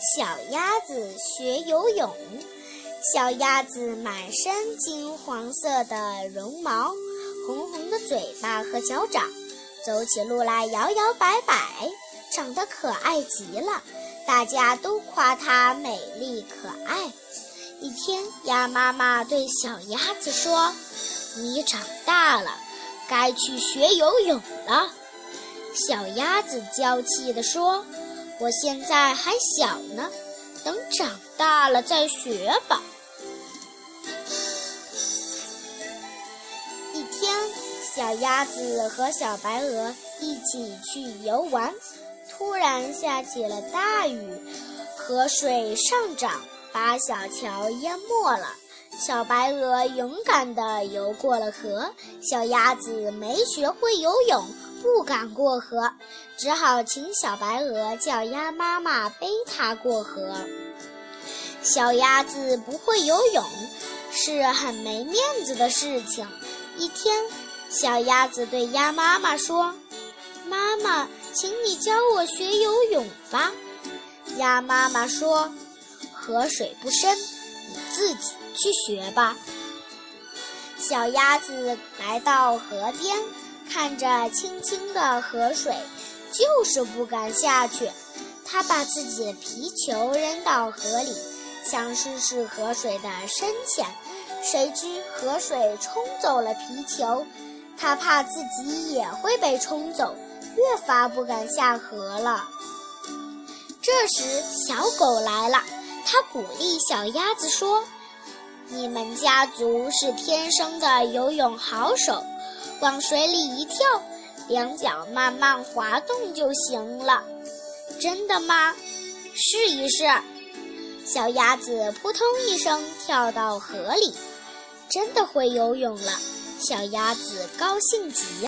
小鸭子学游泳。小鸭子满身金黄色的绒毛，红红的嘴巴和脚掌，走起路来摇摇摆摆，长得可爱极了。大家都夸它美丽可爱。一天，鸭妈妈对小鸭子说：“你长大了，该去学游泳了。”小鸭子娇气地说。我现在还小呢，等长大了再学吧。一天，小鸭子和小白鹅一起去游玩，突然下起了大雨，河水上涨，把小桥淹没了。小白鹅勇敢地游过了河，小鸭子没学会游泳。不敢过河，只好请小白鹅叫鸭妈妈背它过河。小鸭子不会游泳，是很没面子的事情。一天，小鸭子对鸭妈妈说：“妈妈，请你教我学游泳吧。”鸭妈妈说：“河水不深，你自己去学吧。”小鸭子来到河边。看着清清的河水，就是不敢下去。他把自己的皮球扔到河里，想试试河水的深浅。谁知河水冲走了皮球，他怕自己也会被冲走，越发不敢下河了。这时，小狗来了，它鼓励小鸭子说：“你们家族是天生的游泳好手。”往水里一跳，两脚慢慢滑动就行了。真的吗？试一试。小鸭子扑通一声跳到河里，真的会游泳了。小鸭子高兴极了。